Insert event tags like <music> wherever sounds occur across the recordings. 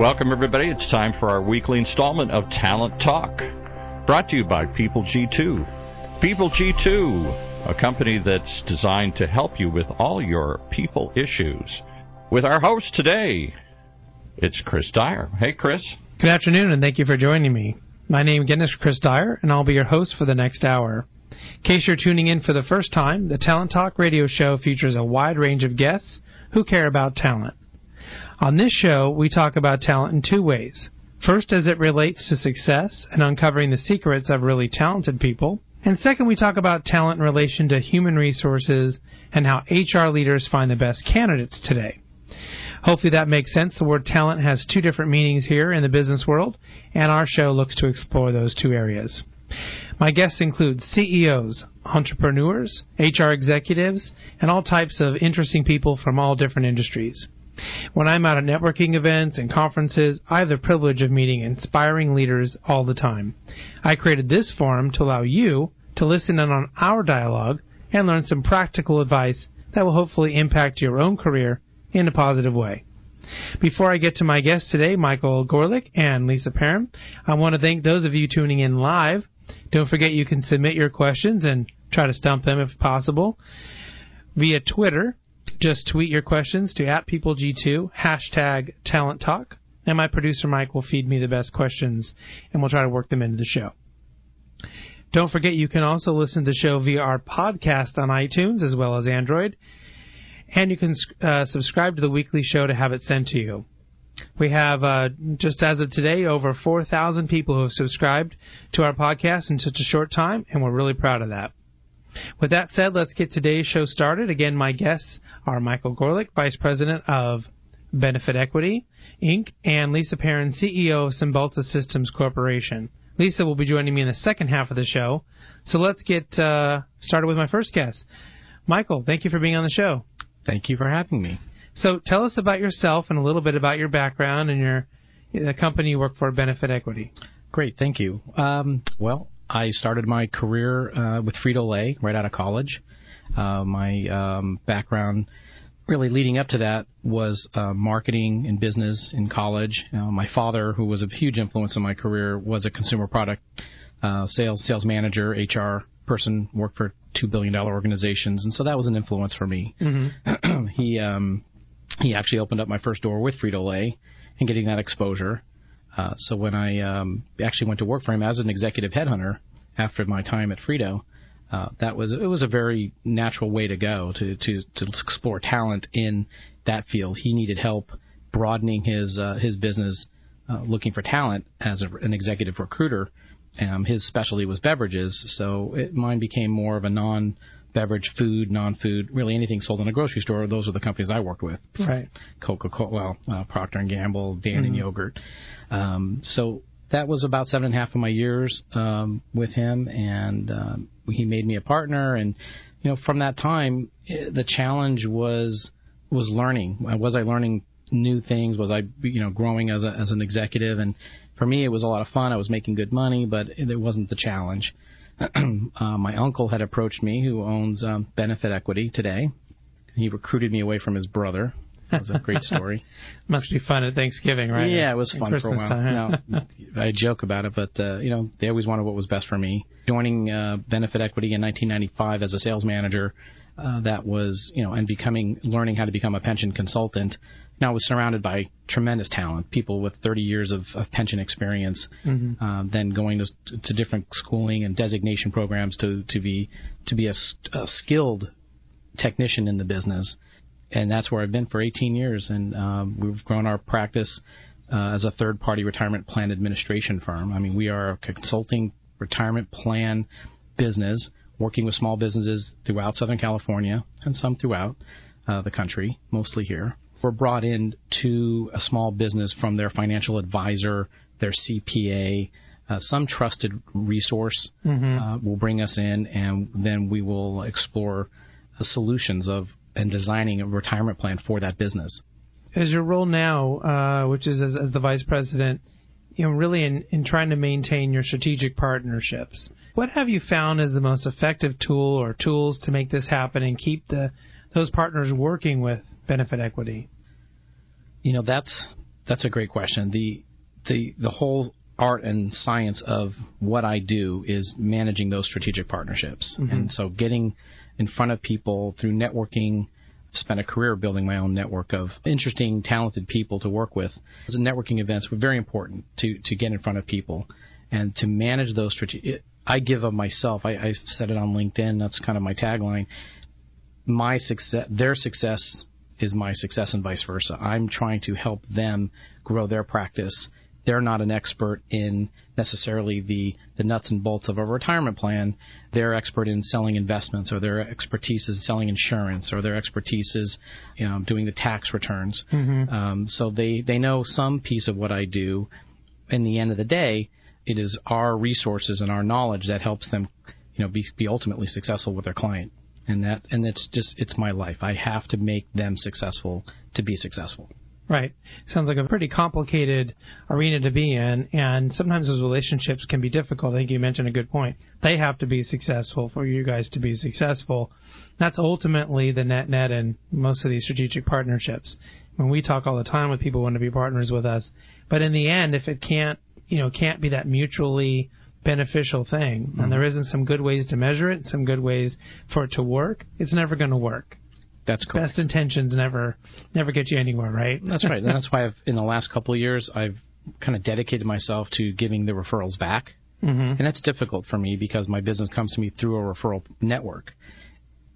welcome everybody. It's time for our weekly installment of Talent Talk, brought to you by People G2. People G2, a company that's designed to help you with all your people issues. With our host today, it's Chris Dyer. Hey, Chris. Good afternoon, and thank you for joining me. My name again is Chris Dyer, and I'll be your host for the next hour. In case you're tuning in for the first time, the Talent Talk radio show features a wide range of guests who care about talent. On this show, we talk about talent in two ways. First, as it relates to success and uncovering the secrets of really talented people. And second, we talk about talent in relation to human resources and how HR leaders find the best candidates today. Hopefully that makes sense. The word talent has two different meanings here in the business world, and our show looks to explore those two areas. My guests include CEOs, entrepreneurs, HR executives, and all types of interesting people from all different industries. When I'm out at networking events and conferences, I have the privilege of meeting inspiring leaders all the time. I created this forum to allow you to listen in on our dialogue and learn some practical advice that will hopefully impact your own career in a positive way. Before I get to my guests today, Michael Gorelick and Lisa Perrine, I want to thank those of you tuning in live. Don't forget you can submit your questions and try to stump them if possible via Twitter just tweet your questions to at PeopleG2, hashtag Talent Talk, and my producer Mike will feed me the best questions, and we'll try to work them into the show. Don't forget you can also listen to the show via our podcast on iTunes as well as Android, and you can uh, subscribe to the weekly show to have it sent to you. We have, uh, just as of today, over 4,000 people who have subscribed to our podcast in such a short time, and we're really proud of that. With that said, let's get today's show started. Again, my guests are Michael Gorelick, Vice President of Benefit Equity, Inc., and Lisa Perrine, CEO of Cymbalta Systems Corporation. Lisa will be joining me in the second half of the show. So let's get uh, started with my first guest. Michael, thank you for being on the show. Thank you for having me. So tell us about yourself and a little bit about your background and your the company you work for, Benefit Equity. Great, thank you. Um, well, I started my career uh, with Frito Lay right out of college. Uh, my um, background, really leading up to that, was uh, marketing and business in college. Uh, my father, who was a huge influence in my career, was a consumer product uh, sales sales manager, HR person, worked for two billion dollar organizations, and so that was an influence for me. Mm-hmm. <clears throat> he um, he actually opened up my first door with Frito Lay and getting that exposure. Uh, so when I um, actually went to work for him as an executive headhunter after my time at Frito, uh, that was it was a very natural way to go to to to explore talent in that field. He needed help broadening his uh, his business, uh, looking for talent as a, an executive recruiter. Um, his specialty was beverages, so it, mine became more of a non beverage, food, non-food, really anything sold in a grocery store. Those are the companies I worked with. Right. Coca-Cola, well, uh, Procter and Gamble, Dan mm-hmm. Yogurt. Um, so that was about seven and a half of my years um, with him, and um, he made me a partner. And you know, from that time, eh, the challenge was was learning. Was I learning new things? Was I you know growing as a, as an executive? And for me, it was a lot of fun. I was making good money, but it wasn't the challenge. <clears throat> uh, my uncle had approached me, who owns um, Benefit Equity today. He recruited me away from his brother. That was a great story. <laughs> Must be fun at Thanksgiving, right? Yeah, it was fun Christmas for a while. Time. no, I joke about it, but uh, you know, they always wanted what was best for me. Joining uh, Benefit Equity in 1995 as a sales manager, uh, that was you know, and becoming learning how to become a pension consultant now I was surrounded by tremendous talent, people with 30 years of, of pension experience, mm-hmm. um, then going to, to different schooling and designation programs to, to be to be a, a skilled technician in the business, and that's where I've been for 18 years, and um, we've grown our practice uh, as a third-party retirement plan administration firm. I mean, we are a consulting retirement plan business working with small businesses throughout Southern California and some throughout uh, the country, mostly here were brought in to a small business from their financial advisor, their CPA, uh, some trusted resource mm-hmm. uh, will bring us in, and then we will explore the solutions of and designing a retirement plan for that business. As your role now, uh, which is as, as, the vice president, you know, really in, in trying to maintain your strategic partnerships, what have you found as the most effective tool or tools to make this happen and keep the those partners working with benefit equity? You know, that's That's a great question. The the the whole art and science of what I do is managing those strategic partnerships. Mm-hmm. And so getting in front of people through networking, spent a career building my own network of interesting, talented people to work with. The networking events were very important to, to get in front of people and to manage those strategic. I give of myself. I, I said it on LinkedIn. That's kind of my tagline. My success, their success is my success and vice versa. I'm trying to help them grow their practice they're not an expert in necessarily the, the nuts and bolts of a retirement plan. They're expert in selling investments, or their expertise is selling insurance, or their expertise is you know, doing the tax returns. Mm-hmm. Um, so they, they know some piece of what I do. In the end of the day, it is our resources and our knowledge that helps them you know, be, be ultimately successful with their client. And that and it's just it's my life. I have to make them successful to be successful. Right. Sounds like a pretty complicated arena to be in, and sometimes those relationships can be difficult. I think you mentioned a good point. They have to be successful for you guys to be successful. That's ultimately the net net in most of these strategic partnerships. When we talk all the time with people who want to be partners with us, but in the end, if it can't, you know, can't be that mutually beneficial thing, mm-hmm. and there isn't some good ways to measure it, some good ways for it to work, it's never going to work. That's correct. Best intentions never never get you anywhere, right? That's right. and <laughs> that's why I've in the last couple of years I've kind of dedicated myself to giving the referrals back. Mm-hmm. And that's difficult for me because my business comes to me through a referral network.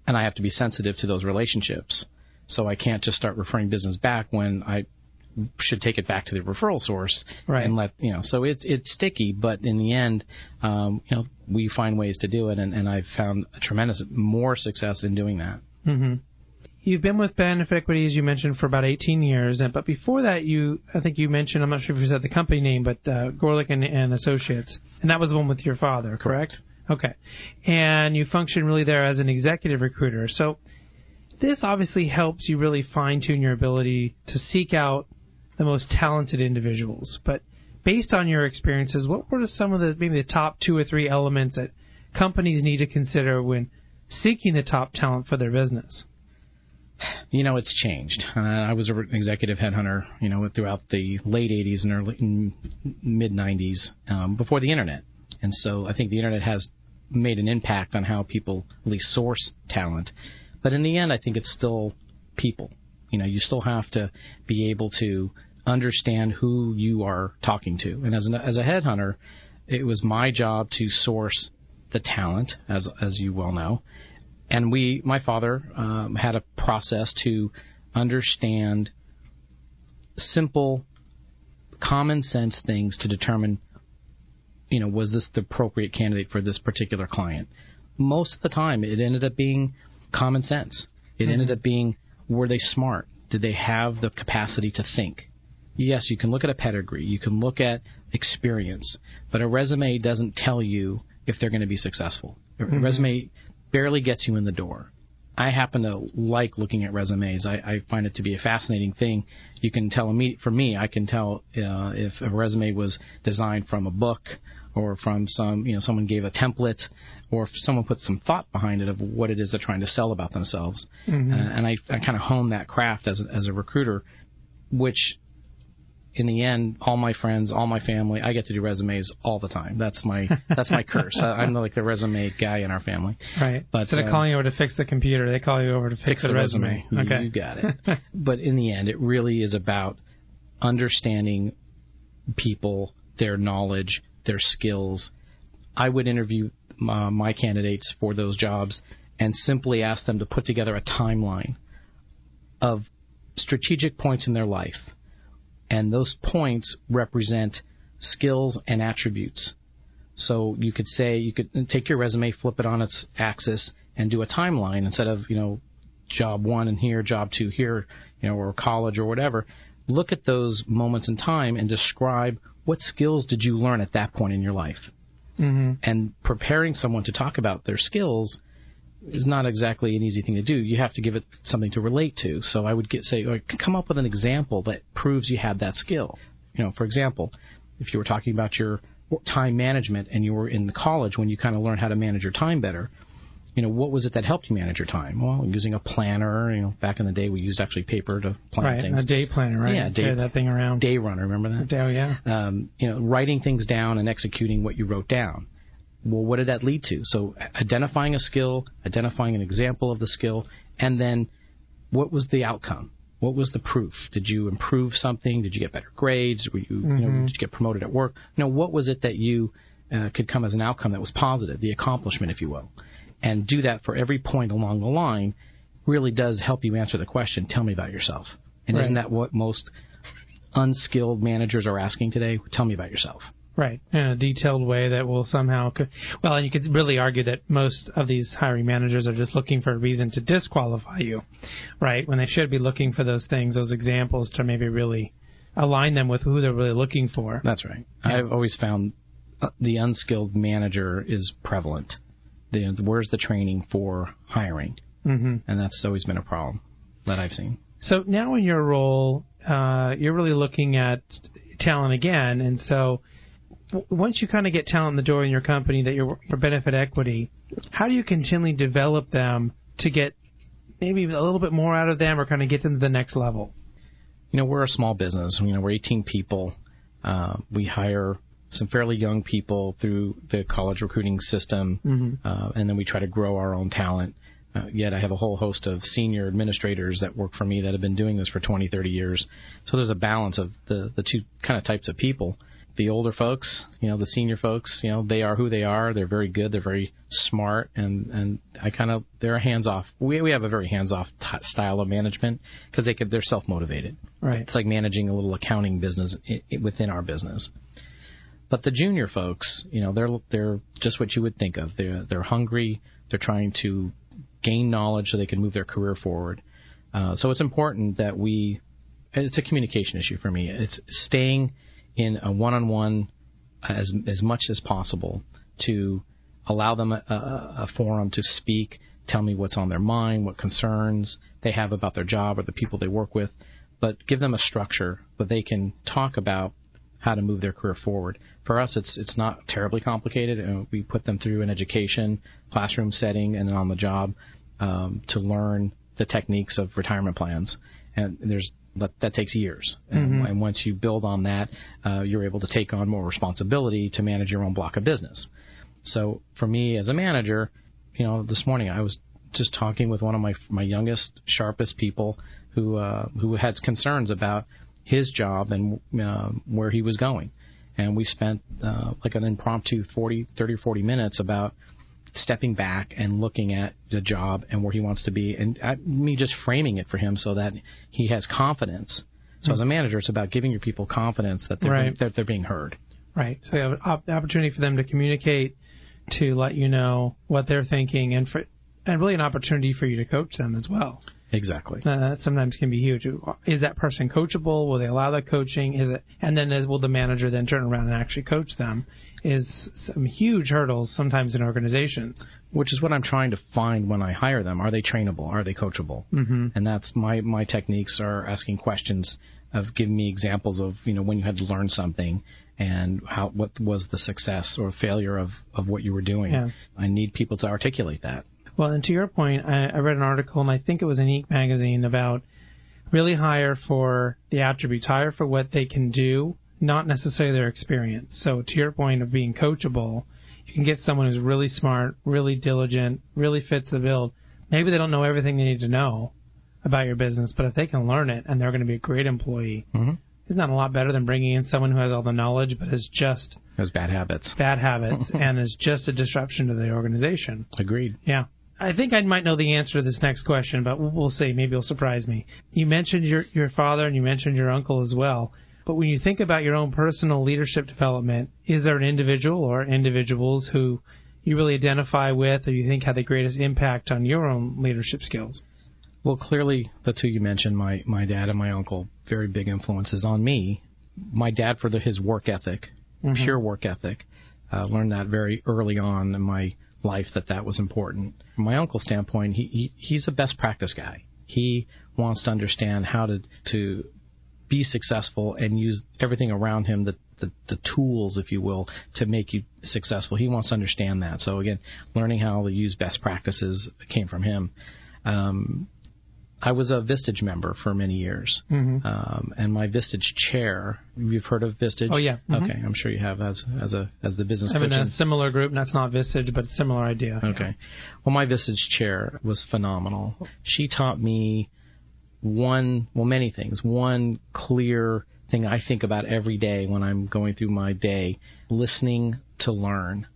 And I have to be sensitive to those relationships. So I can't just start referring business back when I should take it back to the referral source right. and let you know. So it's it's sticky, but in the end, um, you know, we find ways to do it, and, and I've found a tremendous more success in doing that. Mm-hmm you've been with Benefit Equity, as you mentioned, for about 18 years. And, but before that, you, I think you mentioned, I'm not sure if you said the company name, but uh, Gorelick and, and Associates. And that was the one with your father, correct? correct? Okay. And you function really there as an executive recruiter. So this obviously helps you really fine tune your ability to seek out the most talented individuals. But based on your experiences, what were some of the maybe the top two or three elements that companies need to consider when seeking the top talent for their business? You know, it's changed. Uh, I was an executive headhunter, you know, throughout the late 80s and early mid 90s um, before the internet. And so I think the internet has made an impact on how people at source talent. But in the end, I think it's still people. You know, you still have to be able to understand who you are talking to. And as, an, as a headhunter, it was my job to source the talent, as as you well know, and we, my father, um, had a process to understand simple, common sense things to determine, you know, was this the appropriate candidate for this particular client. Most of the time, it ended up being common sense. It mm-hmm. ended up being were they smart? Did they have the capacity to think? Yes, you can look at a pedigree, you can look at experience, but a resume doesn't tell you if they're going to be successful. A mm-hmm. resume barely gets you in the door. I happen to like looking at resumes. I, I find it to be a fascinating thing. You can tell me, for me, I can tell uh, if a resume was designed from a book or from some, you know, someone gave a template, or if someone put some thought behind it of what it is they're trying to sell about themselves. Mm-hmm. Uh, and I, I kind of hone that craft as as a recruiter, which in the end, all my friends, all my family, I get to do resumes all the time. That's my <laughs> that's my curse. I'm like the resume guy in our family. Right. But instead of uh, calling you over to fix the computer, they call you over to fix, fix the, the, resume. resume. Okay. You got it. <laughs> but in the end, it really is about understanding people, their knowledge, their skills. I would interview uh, my candidates for those jobs and simply ask them to put together a timeline of strategic points in their life and those points represent skills and attributes. So you could say you could take your resume, flip it on its axis, and do a timeline instead of you know job one and here, job two here, you know, or college or whatever. Look at those moments in time and describe what skills did you learn at that point in your life. Mm-hmm. And preparing someone to talk about their skills is not exactly an easy thing to do. You have to give it something to relate to. So I would get, say, come up with an example that proves you had that skill. You know, for example, if you were talking about your time management and you were in college when you kind of learned how to manage your time better, you know, what was it that helped you manage your time? Well, using a planner. You know, back in the day, we used actually paper to plan right, things. a day planner, right? Yeah, day, Carry that thing around. Day runner, remember that? Oh yeah. Um, you know, writing things down and executing what you wrote down. Well, what did that lead to? So, identifying a skill, identifying an example of the skill, and then what was the outcome? What was the proof? Did you improve something? Did you get better grades? Were you, mm-hmm. you know, did you get promoted at work? You know, what was it that you uh, could come as an outcome that was positive, the accomplishment, if you will? And do that for every point along the line really does help you answer the question, tell me about yourself. And Right. isn't that what most unskilled managers are asking today? Tell me about yourself. Right, in a detailed way that will somehow, co- well, and you could really argue that most of these hiring managers are just looking for a reason to disqualify you, right? When they should be looking for those things, those examples to maybe really align them with who they're really looking for. That's right. I've always found uh, the unskilled manager is prevalent. The, where's the training for hiring? hmm And that's always been a problem that I've seen. So now in your role, uh, you're really looking at talent again, and so w- once you kind of get talent in the door in your company that you're for benefit equity, how do you continually develop them to get maybe a little bit more out of them, or kind of get them to the next level? You know, we're a small business. You know, we're 18 people. Uh, we hire some fairly young people through the college recruiting system, uh, and then we try to grow our own talent. Uh, yet I have a whole host of senior administrators that work for me that have been doing this for 20, 30 years. So there's a balance of the, the two kind of types of people. The older folks, you know, the senior folks, you know, they are who they are. They're very good. They're very smart, and and I kind of they're hands off. We we have a very hands off t- style of management because they could they're self motivated. Right. It's like managing a little accounting business i within our business. But the junior folks, you know, they're they're just what you would think of. They're they're hungry. They're trying to gain knowledge so they can move their career forward. Uh, so it's important that we. It's a communication issue for me. It's staying in a one-on-one as as much as possible to allow them a, a, a forum to speak, tell me what's on their mind, what concerns they have about their job or the people they work with, but give them a structure that they can talk about how to move their career forward. For us, it's it's not terribly complicated. Uh, we put them through an education, classroom setting, and then on the job um, to learn the techniques of retirement plans. And there's that, that takes years. And, and once you build on that, uh, you're able to take on more responsibility to manage your own block of business. So for me as a manager, you know, this morning I was just talking with one of my my youngest, sharpest people who uh, who had concerns about his job and uh, where he was going, and we spent uh, like an impromptu 40, 30, 40 minutes about stepping back and looking at the job and where he wants to be, and me just framing it for him so that he has confidence. So as a manager, it's about giving your people confidence that they're Right. being, that they're being heard. Right. So you have an op- opportunity for them to communicate, to let you know what they're thinking, and for and really an opportunity for you to coach them as well. Exactly. Uh, that sometimes can be huge. Is that person coachable? Will they allow that coaching? Is it? And then is, will the manager then turn around and actually coach them? Is some huge hurdles sometimes in organizations. which is what I'm trying to find when I hire them. Are they trainable? Are they coachable? Mm-hmm. And that's my my techniques are asking questions of giving me examples of you know when you had to learn something and how what was the success or failure of of what you were doing. Yeah. I need people to articulate that. Well, and to your point, I, I read an article, and I think it was in Inc. magazine about really hire for the attributes, hire for what they can do, not necessarily their experience. So to your point of being coachable, you can get someone who's really smart, really diligent, really fits the bill. Maybe they don't know everything they need to know about your business, but if they can learn it and they're going to be a great employee, Mhm. isn't that a lot better than bringing in someone who has all the knowledge but is just Those bad habits. bad habits <laughs> and is just a disruption to the organization? Agreed. Yeah. I think I might know the answer to this next question, but we'll, see. Maybe it'll surprise me. You mentioned your, your father and you mentioned your uncle as well. But when you think about your own personal leadership development, is there an individual or individuals who you really identify with or you think had the greatest impact on your own leadership skills? Well, clearly the two you mentioned, my my dad and my uncle, very big influences on me. My dad for the, his work ethic, pure work ethic, uh, learned that very early on in my life that that was important. From my uncle's standpoint, he, he he's a best practice guy. He wants to understand how to to be successful and use everything around him that the, the tools, if you will, to make you successful. He wants to understand that. So again, learning how to use best practices came from him. Um, I was a Vistage member for many years, Mm-hmm. um, and my Vistage chair. You've heard of Vistage? Oh, yeah. Mhm. Okay, I'm sure you have as as a as the business I'm in a similar group, and that's not Vistage, but similar idea. Okay. Well, my Vistage chair was phenomenal. She taught me one, well, many things. One clear thing I think about every day when I'm going through my day listening to learn.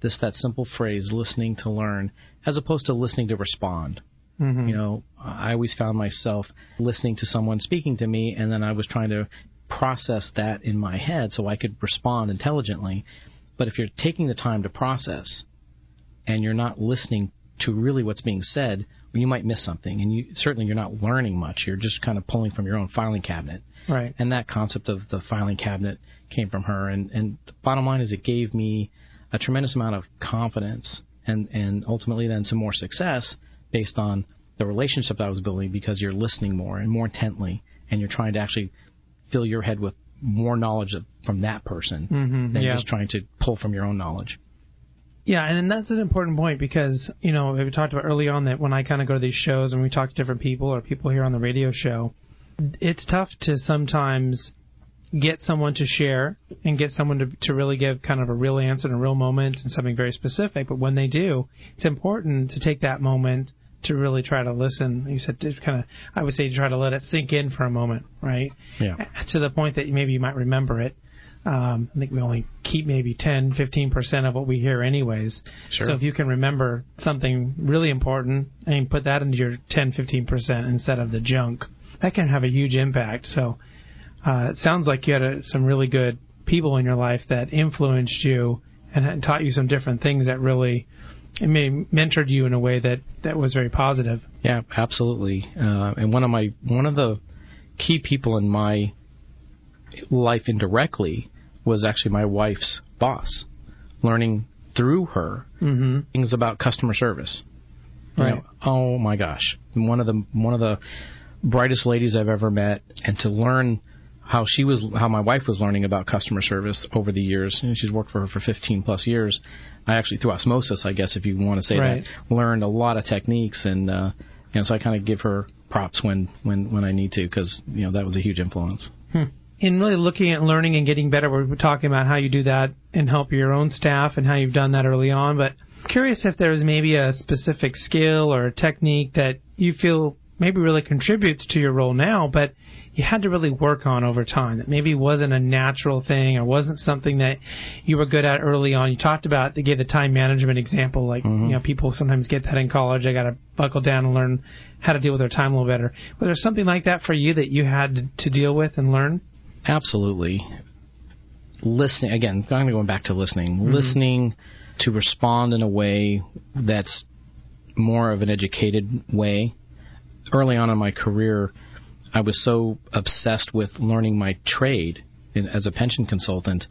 This, that simple phrase, listening to learn, as opposed to listening to respond. Mm-hmm. You know, I always found myself listening to someone speaking to me, and then I was trying to process that in my head so I could respond intelligently. But if you're taking the time to process and you're not listening to really what's being said, you might miss something. And you certainly you're not learning much. You're just kind of pulling from your own filing cabinet. Right. And that concept of the filing cabinet came from her. And, and the bottom line is it gave me a tremendous amount of confidence and, and ultimately then some more success based on the relationship that I was building because you're listening more and more intently and you're trying to actually fill your head with more knowledge of, from that person Mhm, than yeah. just trying to pull from your own knowledge. Yeah, and that's an important point because, you know, we talked about early on that when I kind of go to these shows and we talk to different people or people here on the radio show, it's tough to sometimes get someone to share and get someone to, to really give kind of a real answer in a real moment and something very specific. But when they do, it's important to take that moment to really try to listen. You said to kind of, I would say, to try to let it sink in for a moment, right? Yeah. To the point that maybe you might remember it. Um, I think we only keep maybe 10, 15% of what we hear anyways. Sure. So if you can remember something really important and put that into your 10, 15% instead of the junk, that can have a huge impact. So uh, it sounds like you had a, some really good people in your life that influenced you and taught you some different things that really it may mentored you in a way that, that was very positive. Yeah, absolutely. Uh, and one of my one of the key people in my life indirectly was actually my wife's boss. Learning through her Mm-hmm. things about customer service. You Right. know, oh my gosh, one of the one of the brightest ladies I've ever met, and to learn how she was, how my wife was learning about customer service over the years. And she's worked for her for 15 plus years. I actually, through osmosis, I guess, if you want to say Right. that, learned a lot of techniques, and uh, you know, so I kind of give her props when when when I need to, because you know that was a huge influence. in really looking at learning and getting better, we're talking about how you do that and help your own staff and how you've done that early on. But curious if there's maybe a specific skill or a technique that you feel maybe really contributes to your role now, but you had to really work on over time. That maybe wasn't a natural thing or wasn't something that you were good at early on. You talked about they gave the time management example, like mm-hmm. you know people sometimes get that in college. I got to buckle down and learn how to deal with their time a little better. Was there something like that for you that you had to deal with and learn? Absolutely. Listening again, of going back to listening. Mm-hmm. Listening to respond in a way that's more of an educated way. Early on in my career, I was so obsessed with learning my trade in, as a pension consultant.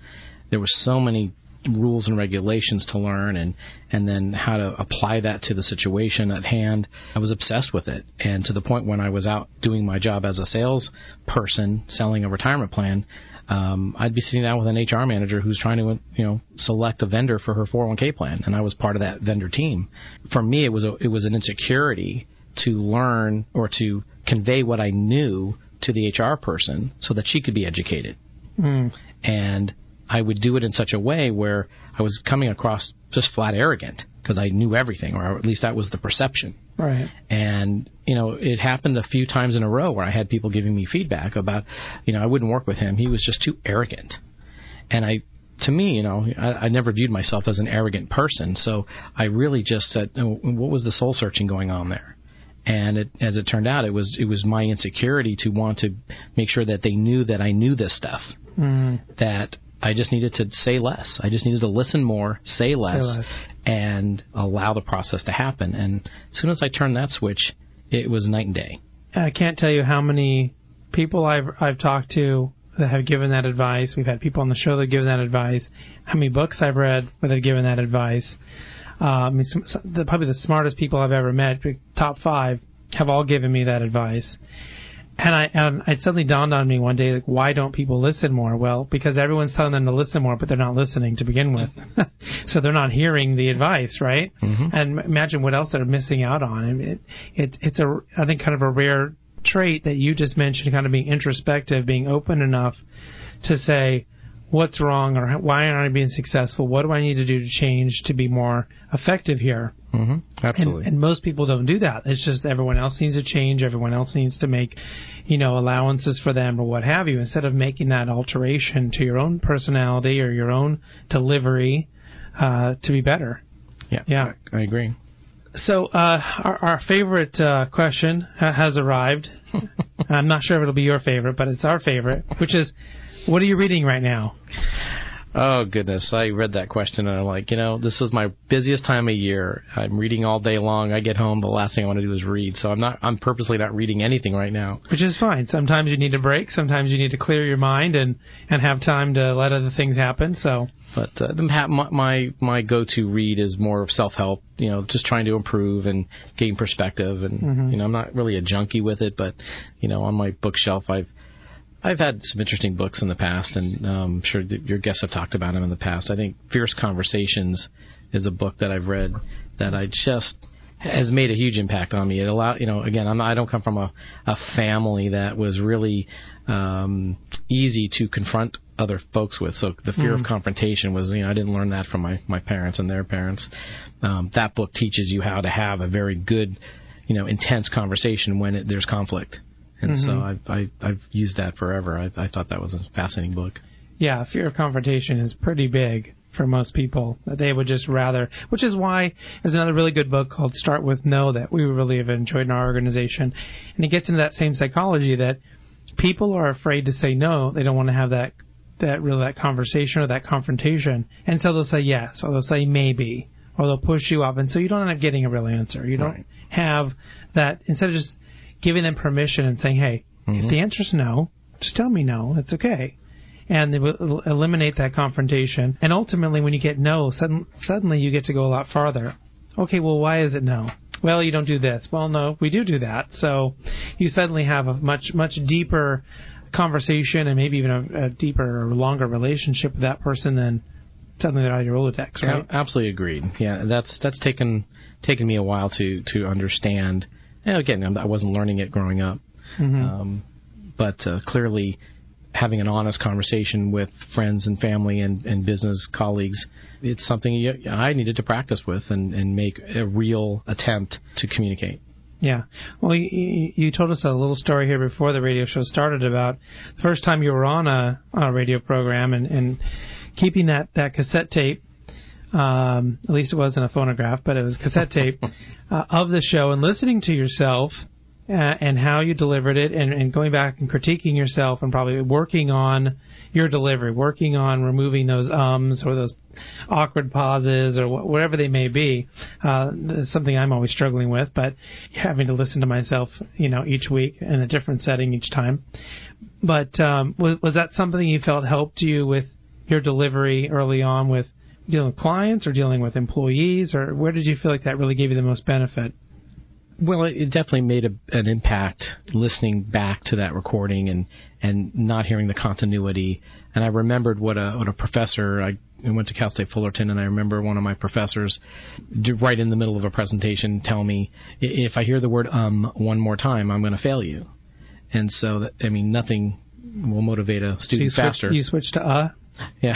There were so many rules and regulations to learn and and then how to apply that to the situation at hand. I was obsessed with it and to the point when I was out doing my job as a sales person selling a retirement plan, um, I'd be sitting down with an HR manager who's trying to you know select a vendor for her 401k plan and I was part of that vendor team. For me it was a, it was an insecurity to learn or to convey what I knew to the HR person so that she could be educated Mm. and I would do it in such a way where I was coming across just flat arrogant because I knew everything, or at least that was the perception. Right. And you know, it happened a few times in a row where I had people giving me feedback about, you know, I wouldn't work with him. He was just too arrogant. And I, to me, you know, I, I never viewed myself as an arrogant person. So I really just said, oh, what was the soul searching going on there? And it, as it turned out, it was it was my insecurity to want to make sure that they knew that I knew this stuff. Mm. That I just needed to say less. I just needed to listen more, say less, less. and allow the process to happen. And as soon as I turned that switch, it was night and day. I can't tell you how many people I've I've talked to that have given that advice. We've had people on the show that have given that advice. How many books I've read where they've given that advice. Uh, I mean, some, some, the, probably the smartest people I've ever met, top five, have all given me that advice. And I and it suddenly dawned on me one day, like, why don't people listen more? Well, because everyone's telling them to listen more, but they're not listening to begin with, <laughs> so they're not hearing the advice, right? Mm-hmm. And imagine what else they're missing out on. It, it it's a I think kind of a rare trait that you just mentioned, kind of being introspective, being open enough to say what's wrong or why aren't I being successful? What do I need to do to change to be more effective here? Mm-hmm. Absolutely. And, and most people don't do that. It's just everyone else needs to change. Everyone else needs to make, you know, allowances for them or what have you. Instead of making that alteration to your own personality or your own delivery uh, to be better. yeah. Yeah. I, I agree. So uh, our, our favorite uh, question ha- has arrived. <laughs> I'm not sure if it'll be your favorite, but it's our favorite, which is, what are you reading right now? Oh goodness, I read that question and I'm like, you know, this is my busiest time of year. I'm reading all day long. I get home, the last thing I want to do is read. So I'm not, I'm purposely not reading anything right now. Which is fine. Sometimes you need a break. Sometimes you need to clear your mind and and have time to let other things happen. So But uh, my my my go-to read is more of self-help. You know, just trying to improve and gain perspective. And you know, I'm not really a junkie with it, but you know, on my bookshelf, I've I've had some interesting books in the past, and um, I'm sure your guests have talked about them in the past. I think Fierce Conversations is a book that I've read that I just has made a huge impact on me. It allowed, you know, again, I'm not, I don't come from a, a family that was really um, easy to confront other folks with. So the fear of confrontation was, you know, I didn't learn that from my my parents and their parents. Um, that book teaches you how to have a very good, you know, intense conversation when it, there's conflict. And so mm-hmm. I've, I, I've used that forever. I, I thought that was a fascinating book. yeah, fear of confrontation is pretty big for most people. That they would just rather, which is why there's another really good book called Start with No that we really have enjoyed in our organization, and it gets into that same psychology that people are afraid to say no. They don't want to have that that really that conversation or that confrontation, and so they'll say yes or they'll say maybe or they'll push you up, and so you don't end up getting a real answer. You don't Right. have that instead of just giving them permission and saying, hey, if mm-hmm. the answer's no, just tell me no. It's okay and they will eliminate that confrontation. And ultimately, when you get no, sudden, suddenly you get to go a lot farther. Okay, well, why is it no? Well, you don't do this. Well, no, we do do that. So you suddenly have a much, much deeper conversation and maybe even a, a deeper or longer relationship with that person than suddenly they're out of your Rolodex, right? A- Absolutely agreed. Yeah, that's that's taken taken me a while to to understand. And again, I'm- wasn't learning it growing up, um, but uh, clearly having an honest conversation with friends and family and, and business colleagues, it's something you, I needed to practice with and, and make a real attempt to communicate. Yeah. Well, you, you you told us a little story here before the radio show started about the first time you were on a, on a radio program and, and keeping that, that cassette tape. Um, at least it wasn't a phonograph, but it was cassette tape <laughs> uh, of the show and listening to yourself uh, and how you delivered it and, and going back and critiquing yourself and probably working on your delivery, working on removing those ums or those awkward pauses or wh- whatever they may be. Uh, something I'm always struggling with, but having to listen to myself, you know, each week in a different setting each time. But um, was, was that something you felt helped you with your delivery early on with dealing with clients or dealing with employees, or where did you feel like that really gave you the most benefit? Well, it it definitely made a, an impact listening back to that recording and and not hearing the continuity. And I remembered what a what a professor I I went to Cal State Fullerton, and I remember one of my professors, right in the middle of a presentation, tell me if I hear the word um one more time, I'm going to fail you. And so, that, I mean, nothing will motivate a So you student faster. you switch to uh. Yeah.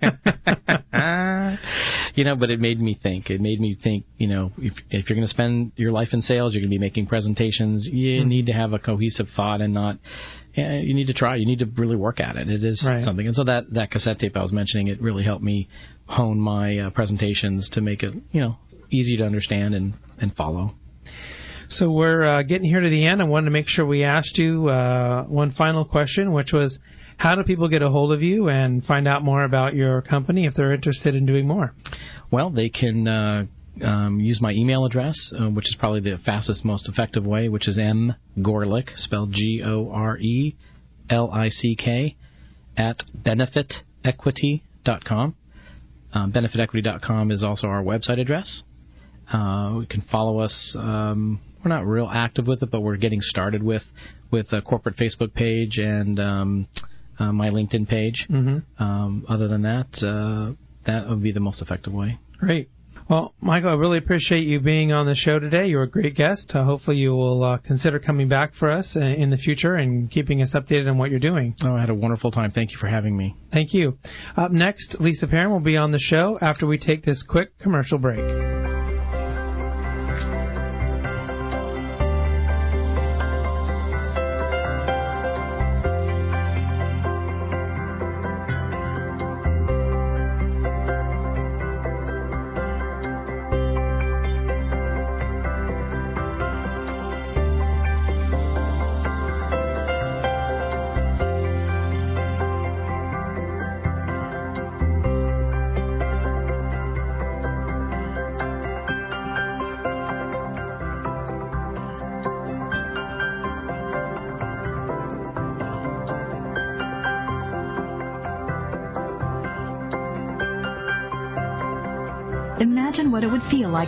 <laughs> <laughs> you know, but it made me think. It made me think, you know, if if you're going to spend your life in sales, you're going to be making presentations, you need to have a cohesive thought and not yeah, you need to try. You need to really work at it. It is Right. something. And so that that cassette tape I was mentioning, it really helped me hone my uh, presentations to make it, you know, easy to understand and and follow. So we're uh, getting here to the end. I wanted to make sure we asked you uh, one final question, which was, how do people get a hold of you and find out more about your company if they're interested in doing more? Well, they can uh, um, use my email address, uh, which is probably the fastest, most effective way, which is m gorelick, spelled G O R E L I C K, at benefitequity.com. Um, benefitequity.com is also our website address. Uh, you can follow us. Um, we're not real active with it, but we're getting started with with a corporate Facebook page and um, uh, my LinkedIn page. Mm-hmm. Um, other than that, uh, that would be the most effective way. Great. Well, Michael, I really appreciate you being on the show today. You're a great guest. Uh, hopefully, you will uh, consider coming back for us uh, in the future and keeping us updated on what you're doing. Oh, I had a wonderful time. Thank you for having me. Thank you. Up next, Lisa Perrine will be on the show after we take this quick commercial break.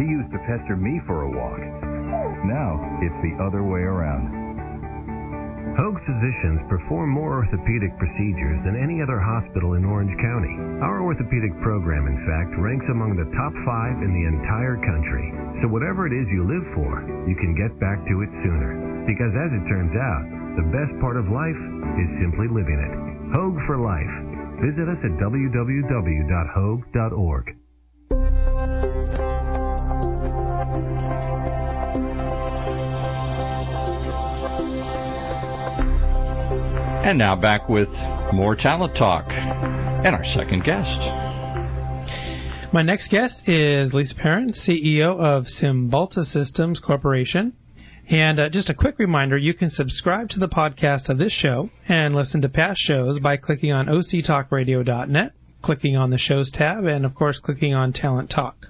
He used to pester me for a walk. Now it's the other way around. Hoag's physicians perform more orthopedic procedures than any other hospital in Orange County. Our orthopedic program, in fact, ranks among the top five in the entire country. So whatever it is you live for, you can get back to it sooner. Because as it turns out, the best part of life is simply living it. Hoag for Life. Visit us at www.hoag.org. And now back with more Talent Talk and our second guest. My next guest is Lisa Perrine, CEO of Cymbalta Systems Corporation. And uh, just a quick reminder you can subscribe to the podcast of this show and listen to past shows by clicking on octalkradio.net, clicking on the shows tab, and of course, clicking on Talent Talk.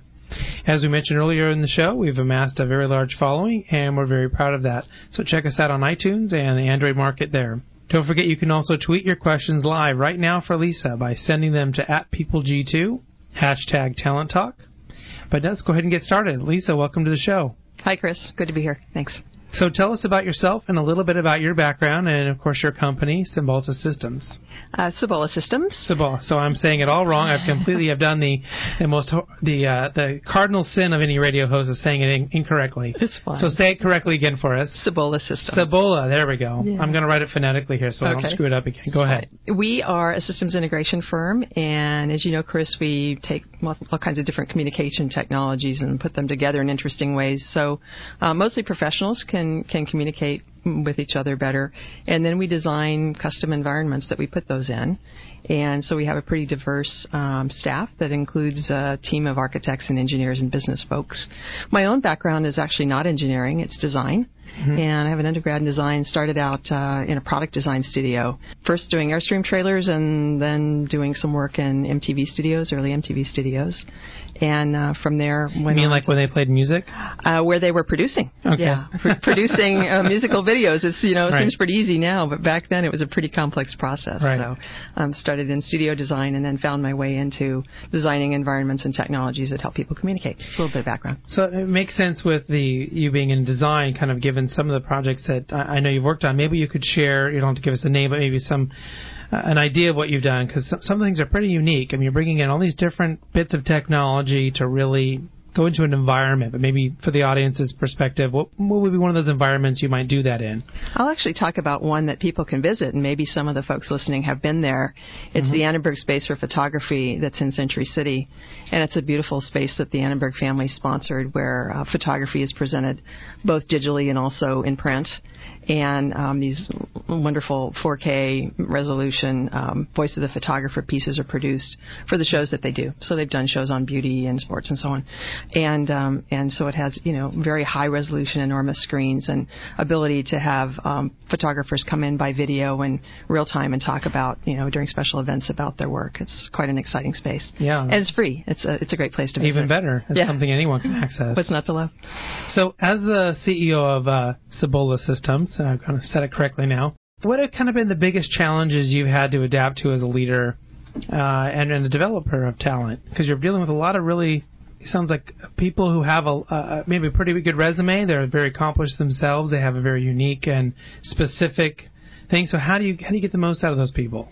As we mentioned earlier in the show, we've amassed a very large following, and we're very proud of that. So check us out on iTunes and the Android market there. Don't forget you can also tweet your questions live right now for Lisa by sending them to at PeopleG2, hashtag Talent Talk. But let's go ahead and get started. Lisa, welcome to the show. Hi, Chris. Good to be here. Thanks. So tell us about yourself and a little bit about your background and, of course, your company, Cymbalta Systems. Uh, Cibola Systems. Cibola. So I'm saying it all wrong. I've completely have done the the most the uh, the cardinal sin of any radio host is saying it in, incorrectly. It's fine. So say it correctly again for us. Cibola Systems. Cibola. There we go. Yeah. I'm going to write it phonetically here so I don't screw it up again. Go ahead. We are a systems integration firm, and as you know, Chris, we take all all kinds of different communication technologies and put them together in interesting ways. So, uh, mostly professionals can can communicate with each other better. And then we design custom environments that we put those in. And so we have a pretty diverse um, staff that includes a team of architects and engineers and business folks. My own background is actually not engineering; it's design. Mm-hmm. And I have an undergrad in design. Started out uh, in a product design studio. First doing Airstream trailers, and then doing some work in MTV studios, early MTV studios. And uh, from there, went you mean like when they played music? Uh, where they were producing. Okay. Yeah, <laughs> producing uh, musical videos. It's you know it right. seems pretty easy now, but back then it was a pretty complex process. Right. So, um, started in studio design, and then found my way into designing environments and technologies that help people communicate. It's a little bit of background. So it makes sense with the you being in design, kind of given some of the projects that I, I know you've worked on. Maybe you could share. You don't have to give us a name, but maybe some an idea of what you've done because some, some things are pretty unique. I mean, you're bringing in all these different bits of technology to really go into an environment, but maybe for the audience's perspective, what, what would be one of those environments you might do that in? I'll actually talk about one that people can visit, and maybe some of the folks listening have been there. It's mm-hmm. the Annenberg Space for Photography that's in Century City, and it's a beautiful space that the Annenberg family sponsored where uh, photography is presented both digitally and also in print and um, these wonderful 4K resolution um, voice of the photographer pieces are produced for the shows that they do. So they've done shows on beauty and sports and so on, and um, and so it has you know very high resolution, enormous screens, and ability to have um, photographers come in by video and real time and talk about you know during special events about their work. It's quite an exciting space. Yeah, and it's free. It's a it's a great place to visit. Even better. It's yeah. something anyone can access. What's not to love? So as the CEO of uh, Cibola Systems, and I've kind of said it correctly now. What have kind of been the biggest challenges you've had to adapt to as a leader uh, and, and a developer of talent? Because you're dealing with a lot of really sounds like people who have a uh, maybe a pretty good resume. They're very accomplished themselves. They have a very unique and specific thing. So how do you how do you get the most out of those people?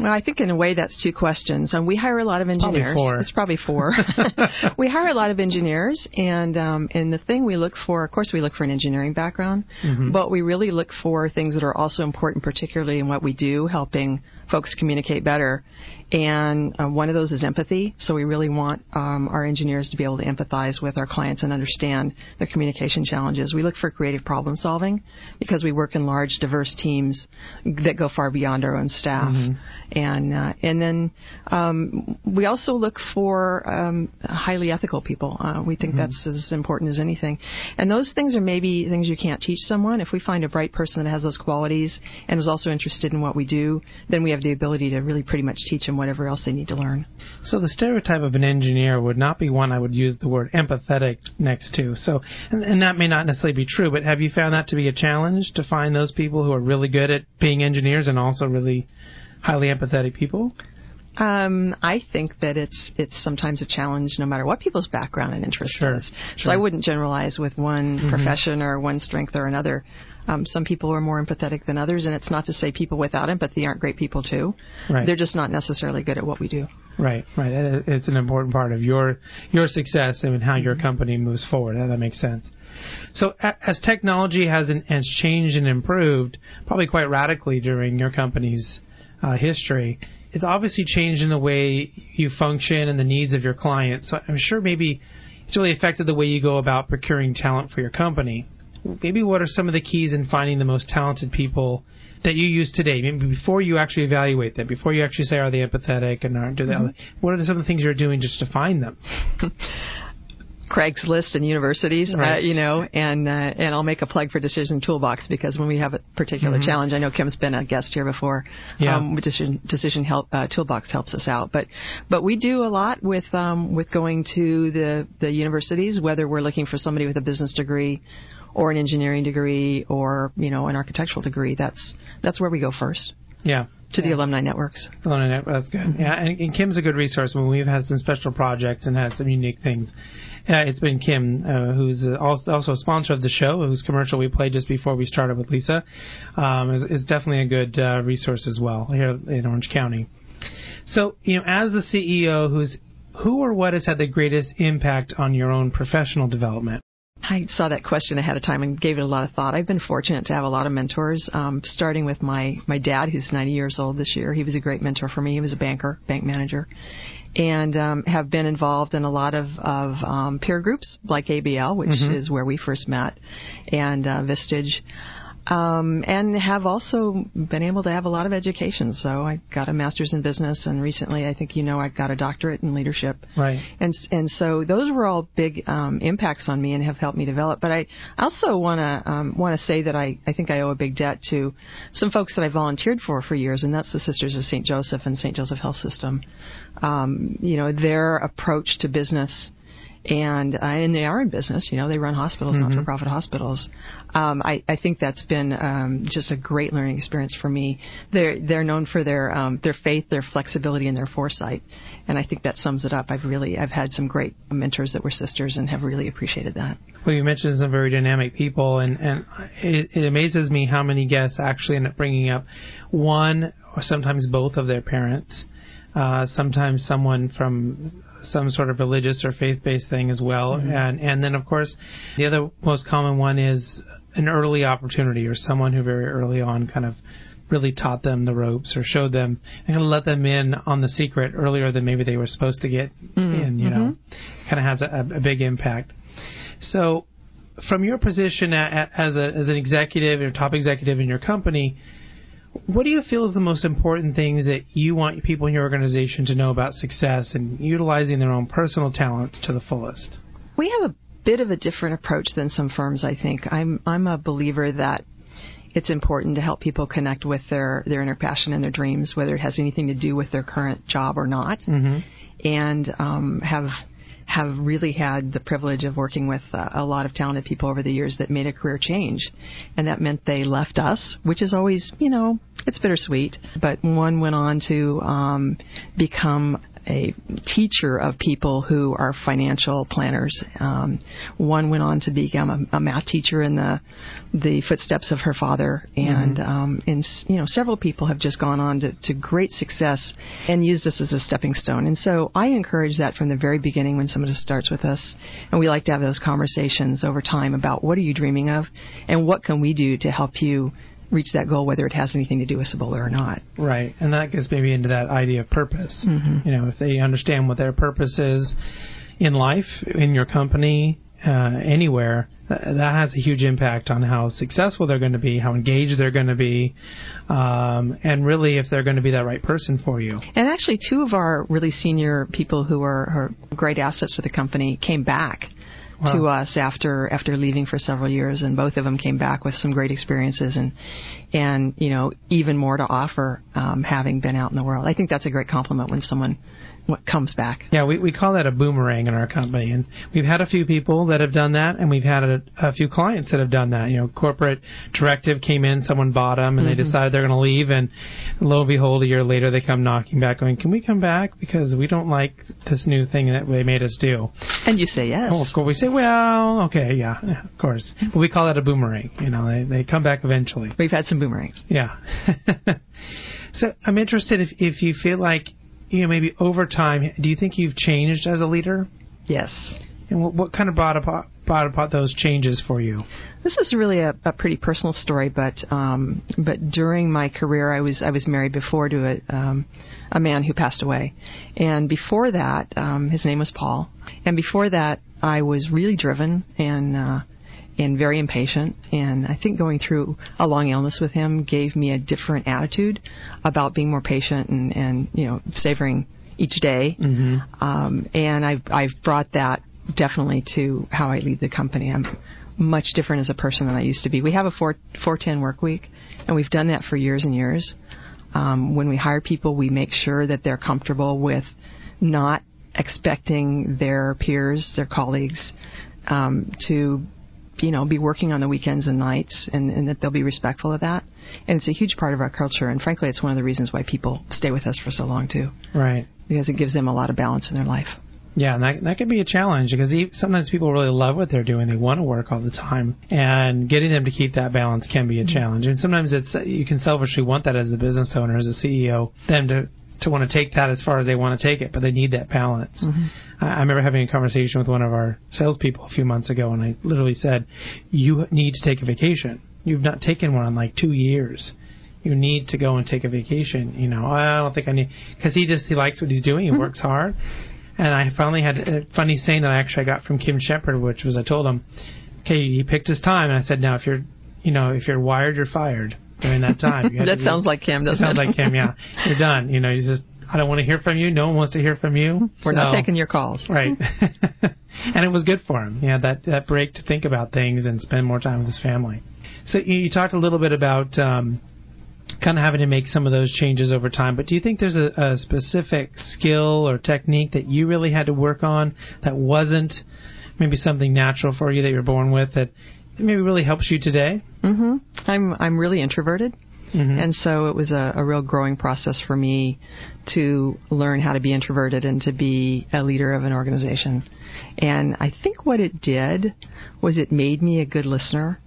Well, I think in a way that's two questions. Um, we hire a lot of engineers. It's probably four. It's probably four. <laughs> we hire a lot of engineers, and um, and the thing we look for, of course, we look for an engineering background, mm-hmm. but we really look for things that are also important, particularly in what we do, helping folks communicate better. And uh, one of those is empathy. So we really want um, our engineers to be able to empathize with our clients and understand their communication challenges. We look for creative problem solving because we work in large, diverse teams that go far beyond our own staff. Mm-hmm. And uh, and then um, we also look for um, highly ethical people. Uh, we think mm-hmm. that's as important as anything. And those things are maybe things you can't teach someone. If we find a bright person that has those qualities and is also interested in what we do, then we have the ability to really pretty much teach them whatever else they need to learn. So the stereotype of an engineer would not be one I would use the word empathetic next to. So, and, and that may not necessarily be true, but have you found that to be a challenge to find those people who are really good at being engineers and also really highly empathetic people? Um, I think that it's it's sometimes a challenge, no matter what people's background and interest sure, is. Sure. So I wouldn't generalize with one mm-hmm. profession or one strength or another. Um, some people are more empathetic than others, and it's not to say people without empathy aren't great people too. Right. They're just not necessarily good at what we do. Right, right. It's an important part of your your success and how your mm-hmm. company moves forward. That makes sense. So as technology has, has changed and improved, probably quite radically during your company's uh, history, it's obviously changed in the way you function and the needs of your clients. So I'm sure maybe it's really affected the way you go about procuring talent for your company. Maybe what are some of the keys in finding the most talented people that you use today? Maybe before you actually evaluate them, before you actually say are they empathetic and are do they? Mm-hmm. What are some of the things you're doing just to find them? <laughs> Craigslist and universities, uh, right. uh, you know, and uh, and I'll make a plug for Decision Toolbox because when we have a particular mm-hmm. challenge, I know Kim's been a guest here before. Yeah. Um, Decision Decision help, uh, Toolbox helps us out, but but we do a lot with um, with going to the the universities, whether we're looking for somebody with a business degree or an engineering degree or you know an architectural degree. That's that's where we go first. Yeah to the alumni networks. Alumni network, that's good. Yeah, and, and, Kim's a good resource when we've had some special projects and had some unique things. Uh, it's been Kim, uh, who's also a sponsor of the show, whose commercial we played just before we started with Lisa, um, is, is, definitely a good uh, resource as well here in Orange County. So, you know, as the CEO, who's who or what has had the greatest impact on your own professional development? I saw that question ahead of time and gave it a lot of thought. I've been fortunate to have a lot of mentors, um, starting with my my dad, who's 90 years old this year. He was a great mentor for me. He was a banker, bank manager, and um, have been involved in a lot of, of um, peer groups like ABL, which mm-hmm. is where we first met, and uh, Vistage. Um, and have also been able to have a lot of education. So I got a master's in business, and recently, I think you know, I got a doctorate in leadership. Right. And and so those were all big um, impacts on me and have helped me develop. But I also want to um, want to say that I I think I owe a big debt to some folks that I volunteered for for years, and that's the Sisters of St. Joseph and St. Joseph Health System. Um, you know, their approach to business and uh, and they are in business. You know, they run hospitals, mm-hmm. not-for-profit hospitals. Um, I, I think that's been um, just a great learning experience for me. They're they're known for their um, their faith, their flexibility, and their foresight, and I think that sums it up. I've really I've had some great mentors that were sisters and have really appreciated that. Well, you mentioned some very dynamic people, and and it, it amazes me how many guests actually end up bringing up one or sometimes both of their parents. Uh, sometimes someone from some sort of religious or faith-based thing as well. Mm-hmm. And and then of course, the other most common one is an early opportunity or someone who very early on kind of really taught them the ropes or showed them and kind of let them in on the secret earlier than maybe they were supposed to get mm-hmm. in. You know, mm-hmm. kind of has a, a big impact. So, from your position as a as an executive or top executive in your company what do you feel is the most important things that you want people in your organization to know about success and utilizing their own personal talents to the fullest? We have a bit of a different approach than some firms, I think. I'm I'm a believer that it's important to help people connect with their their inner passion and their dreams, whether it has anything to do with their current job or not, mm-hmm. and um, have have really had the privilege of working with uh, a lot of talented people over the years that made a career change. And that meant they left us, which is always, you know, it's bittersweet. But one went on to um, become a teacher of people who are financial planners. Um, one went on to become a, a, math teacher in the the footsteps of her father, and mm-hmm. um, and you know several people have just gone on to, to great success and used this as a stepping stone. And so I encourage that from the very beginning when somebody starts with us, and we like to have those conversations over time about what are you dreaming of, and what can we do to help you reach that goal, whether it has anything to do with Cibola or not. Right, and that gets maybe into that idea of purpose. Mm-hmm. You know, if they understand what their purpose is in life, in your company, uh, anywhere, that, that has a huge impact on how successful they're going to be, how engaged they're going to be, um, and really if they're going to be that right person for you. And actually, two of our really senior people who are, are great assets to the company came back wow. to us after after leaving for several years, and both of them came back with some great experiences and and you know even more to offer um, having been out in the world. I think that's a great compliment when someone what comes back. Yeah, we, we call that a boomerang in our company, and we've had a few people that have done that, and we've had a, a few clients that have done that. You know, corporate directive came in, someone bought them, and mm-hmm. they decided they're going to leave, and lo and behold, a year later they come knocking back, going, "Can we come back because we don't like this new thing that they made us do?" And you say yes. Oh, of course, we say, "Well, okay, yeah, yeah of course." But we call that a boomerang. You know, they they come back eventually. We've had some boomerangs. Yeah. <laughs> so I'm interested if if you feel like you know, maybe over time, do you think you've changed as a leader? Yes. And what, what kind of brought about, brought about those changes for you? This is really a, a pretty personal story, but um, but during my career, I was I was married before to a um, a man who passed away, and before that, um, his name was Paul, and before that, I was really driven and. Uh, and very impatient. And I think going through a long illness with him gave me a different attitude about being more patient and, and you know, savoring each day. Mm-hmm. Um, and I've, I've brought that definitely to how I lead the company. I'm much different as a person than I used to be. We have a 4, 410 work week, and we've done that for years and years. Um, when we hire people, we make sure that they're comfortable with not expecting their peers, their colleagues, um, to you know, be working on the weekends and nights, and, and that they'll be respectful of that. And it's a huge part of our culture, and frankly, it's one of the reasons why people stay with us for so long too. Right. Because it gives them a lot of balance in their life. Yeah, and that that can be a challenge because sometimes people really love what they're doing; they want to work all the time, and getting them to keep that balance can be a mm-hmm. challenge. And sometimes it's you can selfishly want that as the business owner, as a CEO, them to to want to take that as far as they want to take it, but they need that balance. Mm-hmm. I, I remember having a conversation with one of our salespeople a few months ago, and I literally said, "You need to take a vacation. You've not taken one in like two years." you need to go and take a vacation. You know, I don't think I need because he just he likes what he's doing. He mm-hmm. works hard, and I finally had a funny saying that I actually got from Kim Shepherd, which was I told him, okay, he picked his time, and I said, now if you're you know, if you're wired, you're fired during that time. that sounds like Kim, doesn't it? Sounds like Kim, yeah. You're done. You know, you just I don't want to hear from you. No one wants to hear from you. We're so, not taking your calls. Right. <laughs> and it was good for him. Yeah, that that break to think about things and spend more time with his family. So you, you talked a little bit about um, kind of having to make some of those changes over time. But do you think there's a, a specific skill or technique that you really had to work on that wasn't maybe something natural for you that you're born with that maybe really helps you today? Mm-hmm. I'm I'm really introverted. Mm-hmm. And so it was a, a real growing process for me to learn how to be introverted and to be a leader of an organization. And I think what it did was it made me a good listener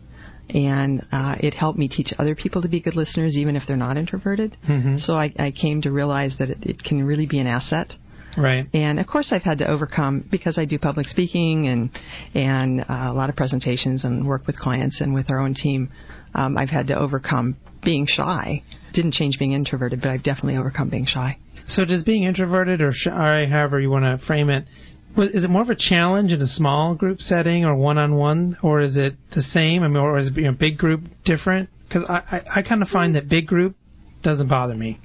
and uh, it helped me teach other people to be good listeners, even if they're not introverted. Mm-hmm. So I, I came to realize that it, it can really be an asset. Right. And of course, I've had to overcome because I do public speaking and and uh, a lot of presentations and work with clients and with our own team. Um, I've had to overcome being shy. Didn't change being introverted, but I've definitely overcome being shy. So does being introverted or shy, however you want to frame it, is it more of a challenge in a small group setting or one-on-one, or is it the same? I mean, or is it you know, big group different? Because I, I, I kind of find that big group doesn't bother me.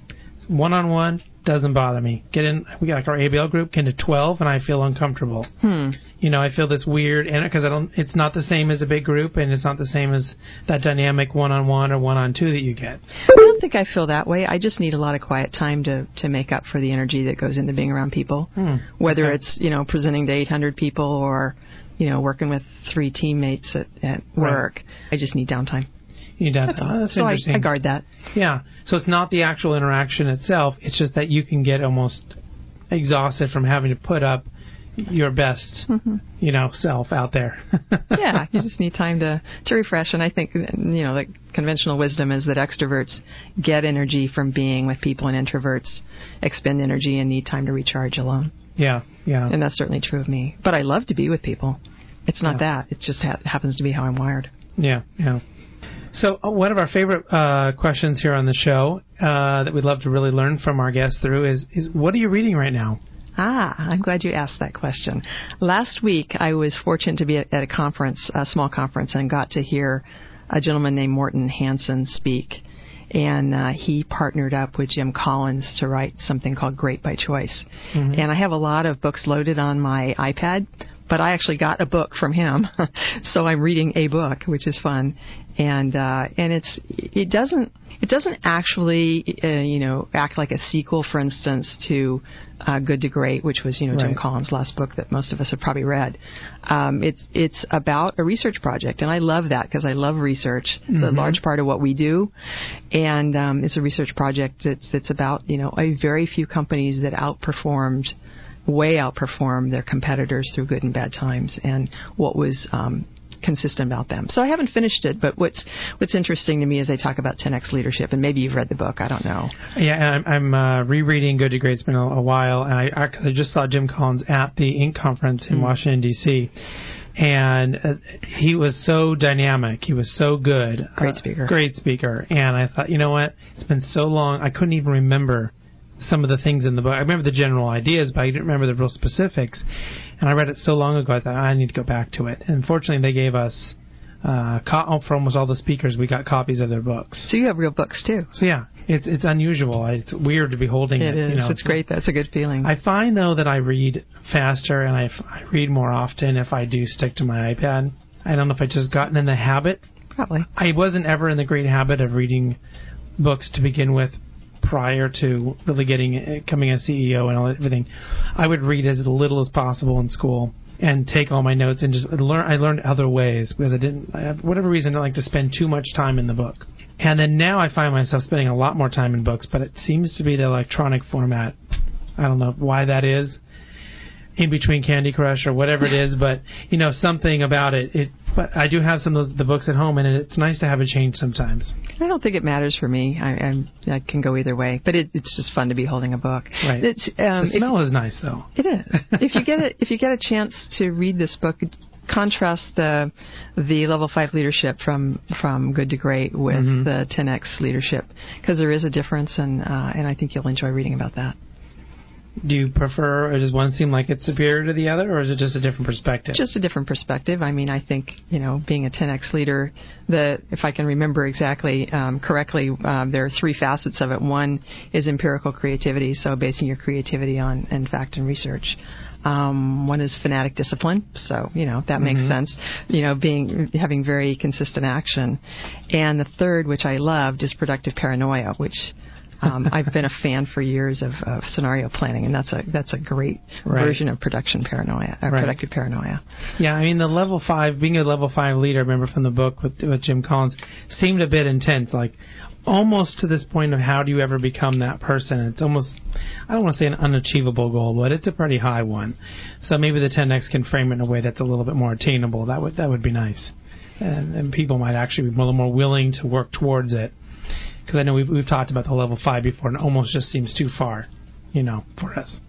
One-on-one doesn't bother me. Get in, we got like our ABL group, get into 12, and I feel uncomfortable. Hmm. You know, I feel this weird, and because I don't, it's not the same as a big group, and it's not the same as that dynamic one-on-one or one-on-two that you get. I don't think I feel that way. I just need a lot of quiet time to to make up for the energy that goes into being around people. Hmm. Whether Okay. it's you know presenting to 800 people or you know working with three teammates at, at Right. work, I just need downtime. You don't. That's <laughs> oh, that's so interesting. I guard that. Yeah. So it's not the actual interaction itself. It's just that you can get almost exhausted from having to put up your best, mm-hmm. you know, self out there. <laughs> yeah, you just need time to to refresh. And I think you know the conventional wisdom is that extroverts get energy from being with people, and introverts expend energy and need time to recharge alone. yeah. Yeah. And that's certainly true of me. But I love to be with people. It's not Yeah. that. It just ha- happens to be how I'm wired. Yeah. Yeah. So uh, one of our favorite uh, questions here on the show uh, that we'd love to really learn from our guests through is, is what are you reading right now? Ah, I'm glad you asked that question. Last week, I was fortunate to be at, at a conference, a small conference, and got to hear a gentleman named Morten Hansen speak. And uh, he partnered up with Jim Collins to write something called Great by Choice. And I have a lot of books loaded on my iPad, but I actually got a book from him, <laughs> so I'm reading a book, which is fun. And uh, and it's it doesn't it doesn't actually uh, you know act like a sequel, for instance, to uh, Good to Great, which was you know Jim Right. Collins' last book that most of us have probably read. Um, it's it's about a research project, and I love that because I love research. It's a large part of what we do, and um, it's a research project that's that's about you know a very few companies that outperformed way outperformed their competitors through good and bad times, and what was um, consistent about them. So I haven't finished it, but what's what's interesting to me is they talk about 10x leadership, and maybe you've read the book. I don't know. Yeah, I'm, I'm uh, rereading Good to Great. It's been a, a while, and I, I, 'cause I just saw Jim Collins at the Inc. conference in Washington D.C. And uh, he was so dynamic. He was so good. Great Uh, speaker. great speaker. And I thought, you know what? It's been so long. I couldn't even remember some of the things in the book. I remember the general ideas, but I didn't remember the real specifics. And I read it so long ago. I thought I need to go back to it. And fortunately, they gave us uh, co- for almost all the speakers. We got copies of their books. So you have real books too. So yeah, it's it's unusual. It's weird to be holding it. It is. You know, it's great. That's a good feeling. I find though that I read faster and I, f- I read more often if I do stick to my iPad. I don't know if I just gotten in the habit. Probably. I wasn't ever in the great habit of reading books to begin with prior to really getting uh, coming a CEO and all everything. I would read as little as possible in school and take all my notes and just learn. I learned other ways because I didn't, I whatever reason, I like to spend too much time in the book. And then now I find myself spending a lot more time in books, but it seems to be the electronic format. I don't know why that is. In between Candy Crush or whatever it is, but you know something about it. It, but I do have some of the, books at home, and it's nice to have a change sometimes. I don't think it matters for me. I, I'm, I can go either way, but it, it's just fun to be holding a book. Right. It's, um, The smell is nice, though. It is. if you get a, if you get a chance to read this book, contrast the the level five leadership from from good to great with Mhm. the 10x leadership because there is a difference, and uh, and I think you'll enjoy reading about that. Do you prefer, or does one seem like it's superior to the other, or is it just a different perspective? Just a different perspective. I mean, I think you know, being a 10x leader, the if I can remember exactly um, correctly, um, there are three facets of it. One is empirical creativity, so basing your creativity on in fact and research. Um, one is fanatic discipline, so you know that mm-hmm. makes sense. You know, being having very consistent action, and the third, which I loved, is productive paranoia, which um, I've been a fan for years of, of, scenario planning, and that's a that's a great right. version of production paranoia, uh, right. productive paranoia. Yeah, I mean the level five, being a level five leader, I remember from the book with, with Jim Collins, seemed a bit intense. Like almost to this point of how do you ever become that person? It's almost I don't want to say an unachievable goal, but it's a pretty high one. So maybe the 10x can frame it in a way that's a little bit more attainable. That would that would be nice, and, and people might actually be a little more willing to work towards it because I know we've we've talked about the level five before, and it almost just seems too far, you know, for us.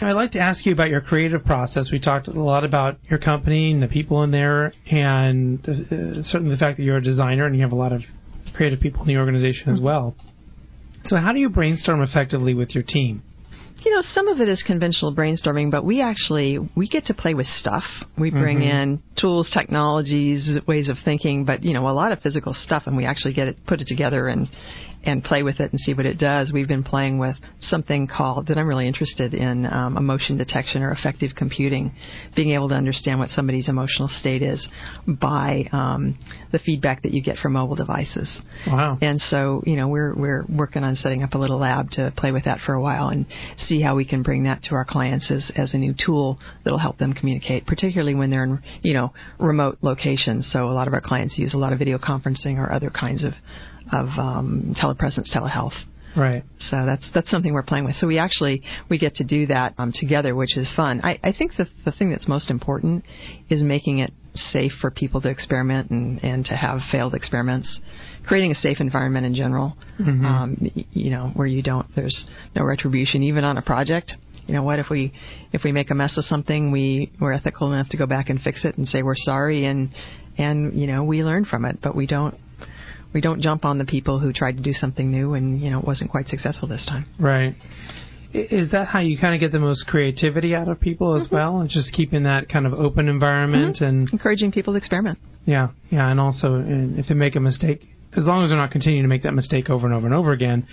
I'd like to ask you about your creative process. We talked a lot about your company and the people in there, and uh, certainly the fact that you're a designer and you have a lot of creative people in the organization as well. So, how do you brainstorm effectively with your team? You know, some of it is conventional brainstorming, but we actually we get to play with stuff. We bring mm-hmm. in tools, technologies, ways of thinking, but you know, a lot of physical stuff, and we actually get it put it together and and play with it and see what it does. We've been playing with something called that I'm really interested in um, emotion detection or affective computing, being able to understand what somebody's emotional state is by um, the feedback that you get from mobile devices. Wow! And so you know we're we're working on setting up a little lab to play with that for a while and see how we can bring that to our clients as as a new tool that'll help them communicate, particularly when they're in you know remote locations. So a lot of our clients use a lot of video conferencing or other kinds of of um, telepresence, telehealth. Right. So that's that's something we're playing with. So we actually we get to do that um, together, which is fun. I, I think the the thing that's most important is making it safe for people to experiment and, and to have failed experiments. Creating a safe environment in general, mm-hmm. um, you know, where you don't there's no retribution even on a project. You know what if we if we make a mess of something, we we're ethical enough to go back and fix it and say we're sorry and and you know we learn from it, but we don't we don't jump on the people who tried to do something new and you know it wasn't quite successful this time. Right. Is that how you kind of get the most creativity out of people as mm-hmm. well? Just keeping that kind of open environment mm-hmm. and encouraging people to experiment. Yeah, yeah, and also and if they make a mistake, as long as they're not continuing to make that mistake over and over and over again,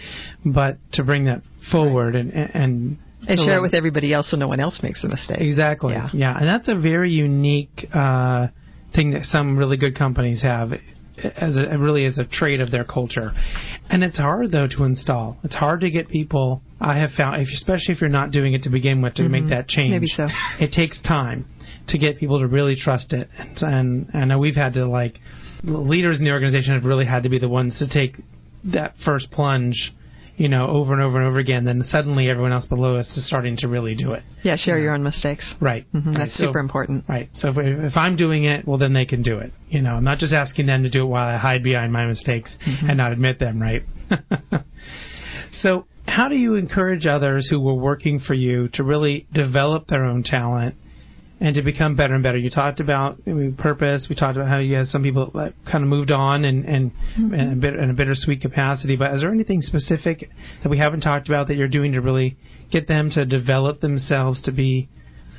but to bring that forward right. and and and share it with everybody else so no one else makes a mistake. Exactly. Yeah, yeah and that's a very unique uh, thing that some really good companies have as a really as a trait of their culture. And it's hard though to install. It's hard to get people. I have found, if, especially if you're not doing it to begin with, to mm-hmm. make that change. Maybe so. It takes time to get people to really trust it. And, and I know we've had to like leaders in the organization have really had to be the ones to take that first plunge you know, over and over and over again, then suddenly everyone else below us is starting to really do it. Yeah, share your own mistakes. Right. Mm-hmm. right. That's so, super important. Right. So if, if, I'm doing it, well, then they can do it. You know, I'm not just asking them to do it while I hide behind my mistakes mm-hmm. and not admit them, right? <laughs> so, how do you encourage others who were working for you to really develop their own talent and to become better and better. You talked about purpose. We talked about how you had some people that kind of moved on and and mm-hmm. in, a bit, in a bittersweet capacity. But is there anything specific that we haven't talked about that you're doing to really get them to develop themselves to be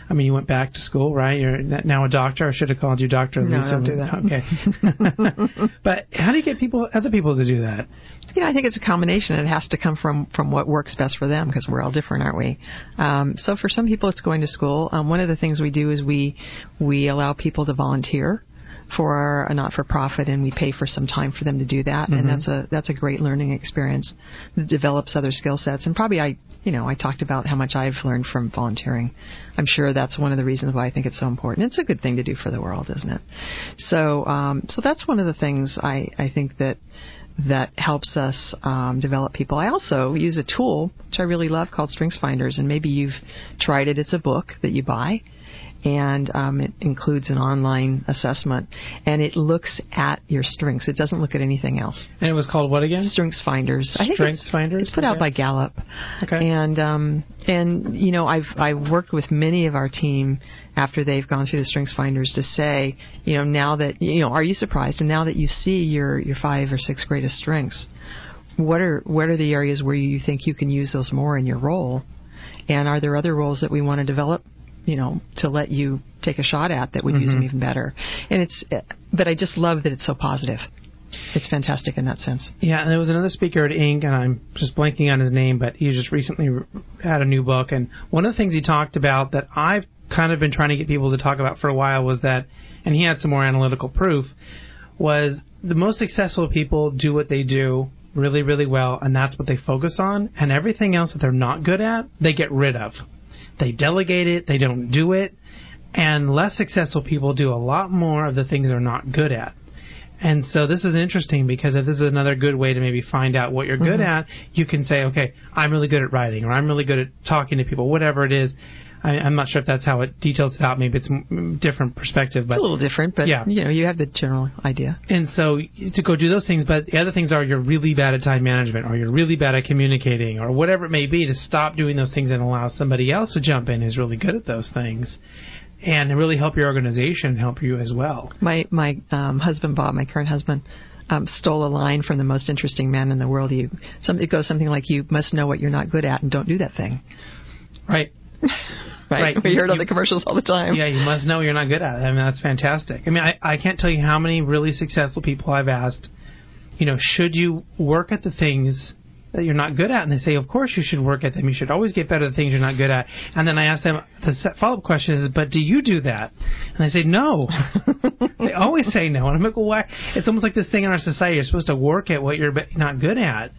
I mean, you went back to school, right? You're now a doctor. I should have called you Doctor no, don't do that. Okay. <laughs> but how do you get people, other people, to do that? You know, I think it's a combination. It has to come from from what works best for them because we're all different, aren't we? Um, so for some people, it's going to school. Um, one of the things we do is we we allow people to volunteer for a not-for-profit, and we pay for some time for them to do that, mm-hmm. and that's a that's a great learning experience that develops other skill sets. And probably I, you know, I talked about how much I've learned from volunteering. I'm sure that's one of the reasons why I think it's so important. It's a good thing to do for the world, isn't it? So, um, so that's one of the things I I think that that helps us um, develop people. I also use a tool which I really love called Strengths Finders, and maybe you've tried it. It's a book that you buy, and um, it includes an online assessment, and it looks at your strengths. It doesn't look at anything else. And it was called what again? Strengths Finders. Strengths it's, Finders. It's put okay. out by Gallup. Okay. And um, and you know I've I've worked with many of our team after they've gone through the Strengths Finders to say you know now that you know are you surprised and now that you see your your five or six greatest strengths what are what are the areas where you think you can use those more in your role And are there other roles that we want to develop? You know, to let you take a shot at that would mm-hmm. use them even better. And it's, but I just love that it's so positive it's fantastic in that sense. Yeah, and there was another speaker at Inc., and I'm just blanking on his name, but he just recently had a new book. And one of the things he talked about that I've kind of been trying to get people to talk about for a while was that, and he had some more analytical proof, was the most successful people do what they do really, really well, and that's what they focus on. And everything else that they're not good at, they get rid of. They delegate it, they don't do it. And less successful people do a lot more of the things they're not good at. And so this is interesting because if this is another good way to maybe find out what you're good mm-hmm. at, you can say, okay, I'm really good at writing, or I'm really good at talking to people, whatever it is. I, am not sure if that's how it details it out. Maybe it's a different perspective, but it's a little different. But yeah, you know, you have the general idea. And so to go do those things, but the other things are you're really bad at time management, or you're really bad at communicating, or whatever it may be. To stop doing those things and allow somebody else to jump in who's really good at those things and really help your organization help you as well. My my um, husband Bob, my current husband, um, stole a line from the most interesting man in the world. You something it goes something like, "You must know what you're not good at, and don't do that thing." Right. <laughs> right. right. We hear it on the commercials all the time. Yeah, you must know you're not good at it. I mean, that's fantastic. I mean, I, I can't tell you how many really successful people I've asked, you know, should you work at the things that you're not good at, and they say, of course you should work at them. You should always get better at the things you're not good at. And then I ask them the follow up question is, but do you do that? And they say no. <laughs> they always say no. And I'm like, well, why? It's almost like this thing in our society. You're supposed to work at what you're not good at.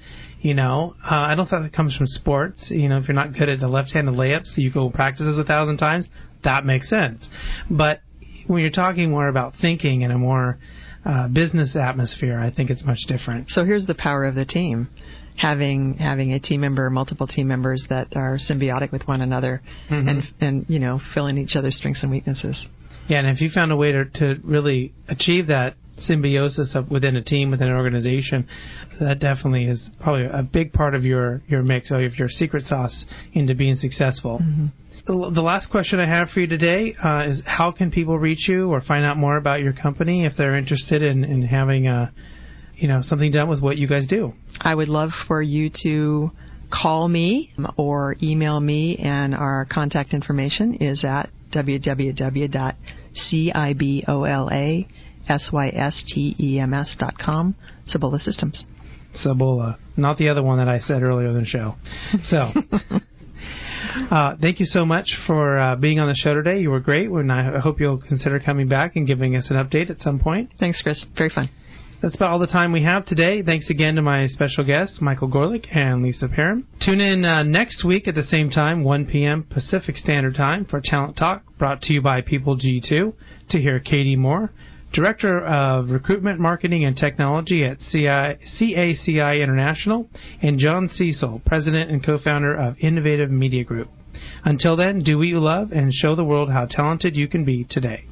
You know, uh, I don't think that comes from sports. You know, if you're not good at the left-handed layups, you go practice practices a thousand times. That makes sense. But when you're talking more about thinking in a more uh, business atmosphere, I think it's much different. So here's the power of the team having having a team member, multiple team members that are symbiotic with one another, mm-hmm. and and you know filling each other's strengths and weaknesses. Yeah, and if you found a way to to really achieve that symbiosis of within a team, within an organization, that definitely is probably a big part of your your mix, of your secret sauce into being successful. Mm-hmm. The last question I have for you today uh, is: How can people reach you or find out more about your company if they're interested in, in having a you know something done with what you guys do. I would love for you to call me or email me, and our contact information is at www.cibolasYstems.com, Cibola Systems. Cibola, not the other one that I said earlier in the show. So. <laughs> Uh, thank you so much for uh, being on the show today. You were great, and I hope you'll consider coming back and giving us an update at some point. Thanks, Chris. Very fun. That's about all the time we have today. Thanks again to my special guests, Michael Gorelick and Lisa Perrine. Tune in uh, next week at the same time, 1 p.m. Pacific Standard Time, for Talent Talk, brought to you by People G2, to hear Katie Moore, Director of Recruitment, Marketing, and Technology at CI, CACI International, and John Cecil, President and co-founder of Innovative Media Group. Until then, do what you love and show the world how talented you can be today.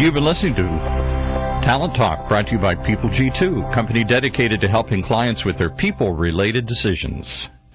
You've been listening to Talent Talk, brought to you by People G2, company dedicated to helping clients with their people related decisions.